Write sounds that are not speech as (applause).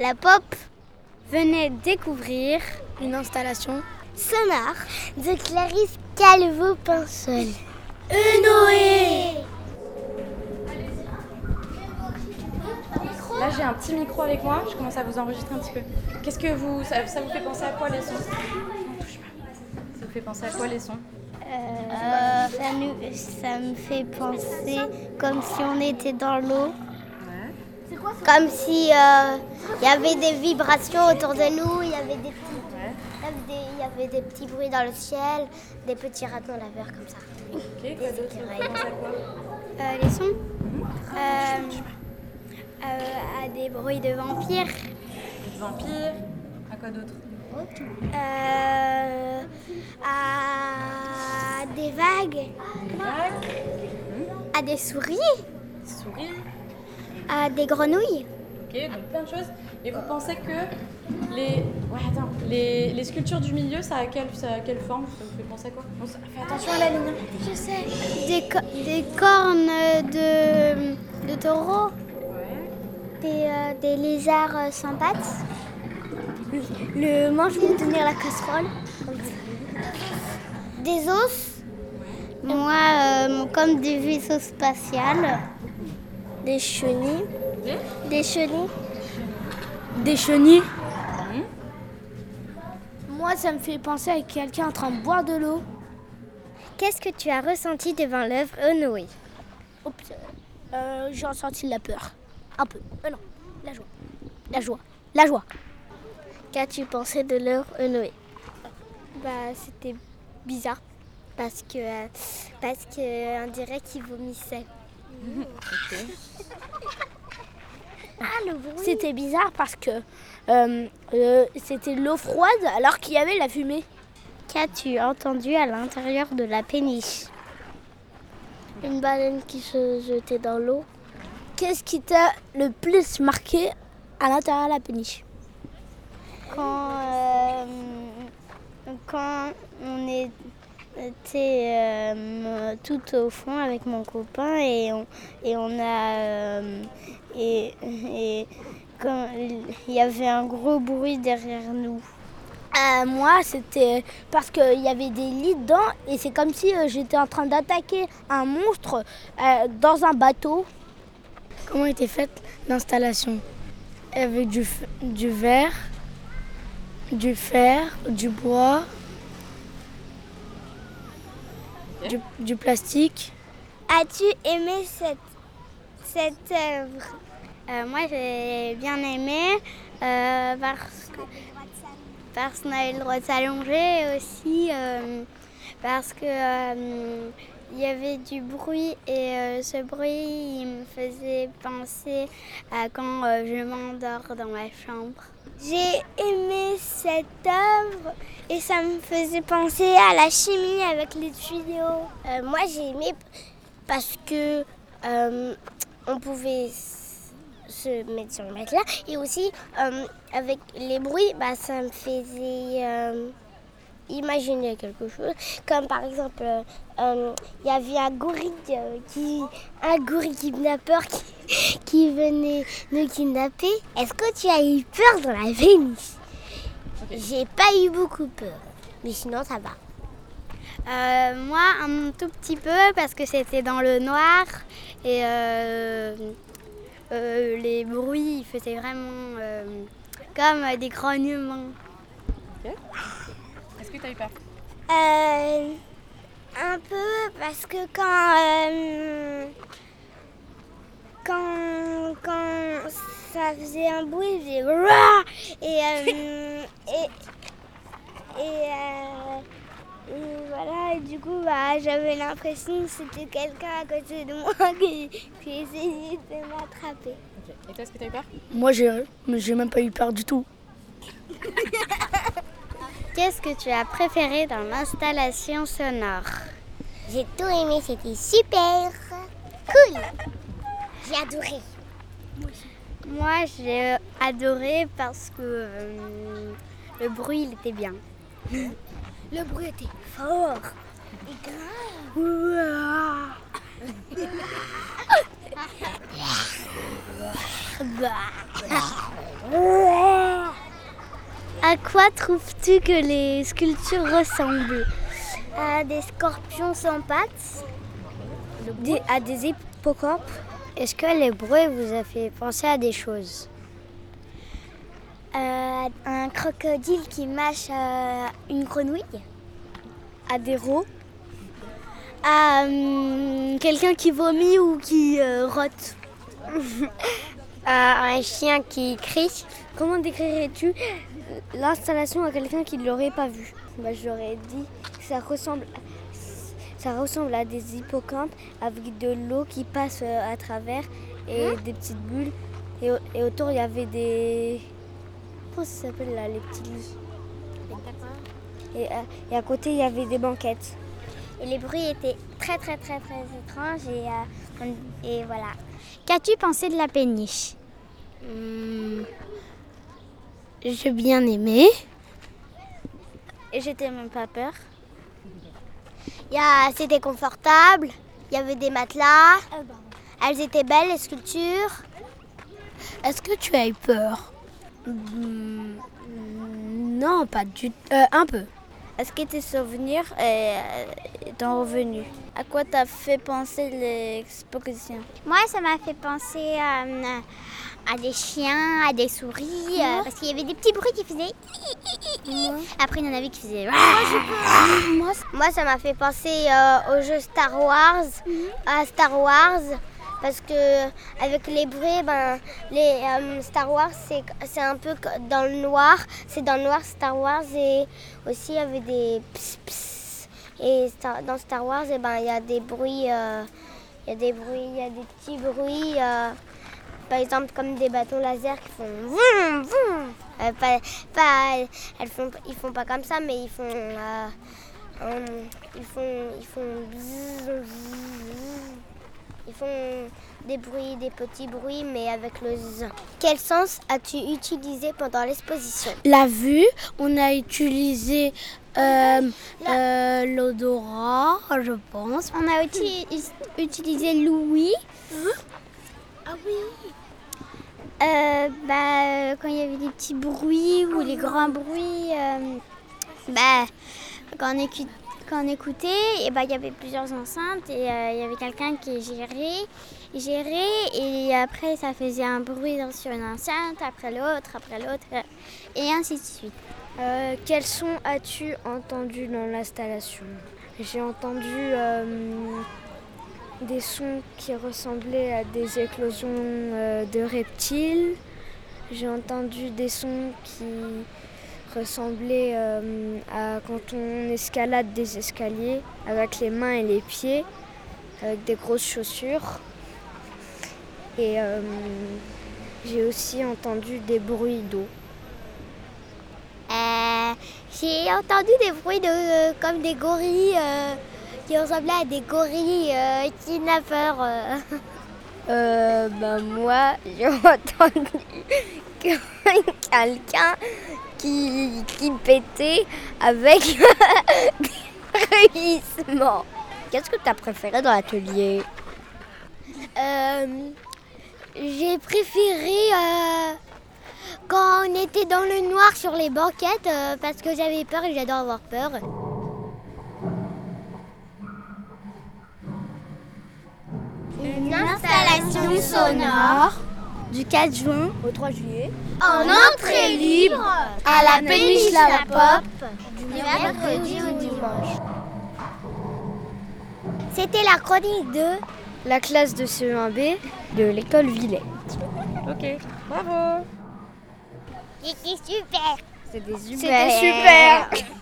La pop Venez découvrir une installation sonore de Clarisse Calvo-Pinsol. Noé Là, j'ai un petit micro avec moi. Je commence à vous enregistrer un petit peu. Qu'est-ce que vous. Ça, ça vous fait penser à quoi les sons? Ça vous fait penser à quoi les sons? Euh, ça, nous- ça me fait penser comme si on était dans l'eau. Comme si euh, il y avait des vibrations autour de nous, il y avait des petits, il y avait des, petits bruits dans le ciel, des petits ratons laveurs comme ça. Ok, quoi d'autre euh, les sons Euh, euh, à des bruits de vampires, Des vampires. À quoi d'autre euh, à des vagues, Des vagues. À des souris, Des souris à des grenouilles. Ok, donc plein de choses. Et vous pensez que les. Ouais, attends. Les, les sculptures du milieu, ça a quelle, ça a quelle forme? Ça vous fait penser à quoi? Bon, ça- Fais attention à la ligne. Je sais. Des, co- des cornes de, de taureau, Ouais. des, euh, des lézards sans pattes. Le manche pour tenir la casserole. Des os Moi, euh, comme des vaisseaux spatials. Des chenilles. Des chenilles. Des chenilles? Moi, ça me fait penser à quelqu'un en train de boire de l'eau. Qu'est-ce que tu as ressenti devant l'œuvre Noé? Oups, euh, j'ai ressenti de la peur. Un peu. Euh, non, la joie. La joie. La joie. Qu'as-tu pensé de l'heure Noé? Bah, c'était bizarre parce que euh, parce que euh, on dirait qu'il vomissait. C'était bizarre parce que euh, euh, c'était l'eau froide alors qu'il y avait la fumée. Qu'as-tu entendu à l'intérieur de la péniche? Une baleine qui se jetait dans l'eau. Qu'est-ce qui t'a le plus marqué à l'intérieur de la péniche? Quand euh, quand on est- était euh, tout au fond avec mon copain et on, et on a euh, et, et il y avait un gros bruit derrière nous. Euh, Moi, c'était parce qu'il y avait des lits dedans et c'est comme si euh, j'étais en train d'attaquer un monstre dans un bateau. Comment était faite l'installation? Avec du, du verre, du fer, du bois, du, du plastique. As-tu aimé cette, cette œuvre? Euh, moi j'ai bien aimé euh, parce que parce qu'on avait le droit de s'allonger aussi euh, parce que il y avait du bruit et euh, ce bruit il me faisait penser à quand euh, je m'endors dans ma chambre. J'ai aimé cette œuvre et ça me faisait penser à la chimie avec les tuyaux. Euh, moi j'ai aimé parce que on pouvait se mettre sur le matelas et aussi avec les bruits, bah, ça me faisait imaginer quelque chose. Comme par exemple, il y avait un gorille euh, qui, un gorille kidnappeur qui, (laughs) qui venait nous kidnapper. Est-ce que tu as eu peur dans la Vénice J'ai pas eu beaucoup peur, mais sinon ça va. Euh, moi, un tout petit peu parce que c'était dans le noir et euh, euh, les bruits ils faisaient vraiment euh, comme des grognements. Est-ce que tu as eu peur? Euh, un peu parce que quand euh, quand quand ça faisait un bruit, il faisait Rah et euh, (laughs) et et, euh, et voilà et du coup bah, j'avais l'impression que c'était quelqu'un à côté de moi (laughs) qui, qui essayait de m'attraper. Et toi, est-ce que tu as eu peur? Moi, j'ai j'ai même pas eu peur du tout. (laughs) Qu'est-ce que tu as préféré dans l'installation sonore J'ai tout aimé, c'était super cool. J'ai adoré. Moi, j'ai adoré parce que euh, le bruit il était bien. (laughs) Le bruit était fort et grave. (laughs) (laughs) À quoi trouves-tu que les sculptures ressemblent? À des scorpions sans pattes. à des hippocampes. Est-ce que les bruits vous a fait penser à des choses? Euh, Un crocodile qui mâche euh, une grenouille À des rots. À hum, quelqu'un qui vomit ou qui euh, rote? (laughs) À un chien qui crie Comment décrirais-tu l'installation à quelqu'un qui ne l'aurait pas vu bah, J'aurais dit que ça ressemble, ça ressemble à des hippocampes avec de l'eau qui passe euh, à travers et des petites bulles. Et, au- et autour, il y avait des... Comment ça s'appelle là, les petits lits? Et, euh, et à côté, il y avait des banquettes. Et les bruits étaient très très très très étranges et, euh, on- et voilà. Qu'as-tu pensé de la péniche? Hmm. J'ai bien aimé. Et j'étais même pas peur. C'était confortable, il y avait des matelas, elles étaient belles les sculptures. Est-ce que tu as eu peur? Hmm, Non, pas du tout. un peu. Est-ce que tes souvenirs euh, t'ont revenu. À quoi t'as fait penser l'exposition? Moi, ça m'a fait penser euh, à des chiens, à des souris, euh, parce qu'il y avait des petits bruits qui faisaient. Après, il y en avait qui faisaient. Moi, ça m'a fait penser euh, au jeu Star Wars, à Star Wars, parce que avec les bruits, ben, les euh, Star Wars, c'est un peu dans le noir, c'est dans le noir Star Wars et aussi il y avait des ps ps. Et dans Star Wars, eh ben, il y a des bruits, euh, il y a des bruits, il y a des petits bruits. euh, par exemple comme des bâtons laser qui font vroom, vroom. Pas, pas- font, ils font pas comme ça, mais ils font, euh, ils font, ils font. Ils font des bruits, des petits bruits, mais avec le z. Quel sens as-tu utilisé pendant l'exposition La vue, on a utilisé euh, euh, l'odorat, je pense. On a aussi utilisé l'ouïe. Ah oui Euh, bah, quand il y avait des petits bruits ou les grands bruits, euh, bah, quand, on écu- quand on écoutait, et bah, il y avait plusieurs enceintes et euh, il y avait quelqu'un qui gérait, gérait et après ça faisait un bruit sur une enceinte, après l'autre, après l'autre, euh, et ainsi de suite. Euh, quel son as-tu entendu dans l'installation? J'ai entendu euh, des sons qui ressemblaient à des éclosions de reptiles. J'ai entendu des sons qui ressemblaient euh, à quand on escalade des escaliers avec les mains et les pieds, avec des grosses chaussures. Et euh, j'ai aussi entendu des bruits d'eau. Euh, J'ai entendu des bruits de, comme des gorilles qui ressemblaient à des gorilles kidnappeurs. ben moi, (laughs) j'ai entendu que- quelqu'un qui, qui pétait avec (laughs) des bruissements. Qu'est-ce que tu as préféré dans l'atelier? Euh, J'ai préféré euh, quand on était dans le noir sur les banquettes euh, parce que j'avais peur et j'adore avoir peur. Une installation sonore Du 4 juin au 3 juillet. en entrée libre à la péniche La Pop du mercredi au dimanche. C'était la chronique de La classe de CE1B de l'école Villette. Ok, bravo C'était super. C'était C'était super. (laughs)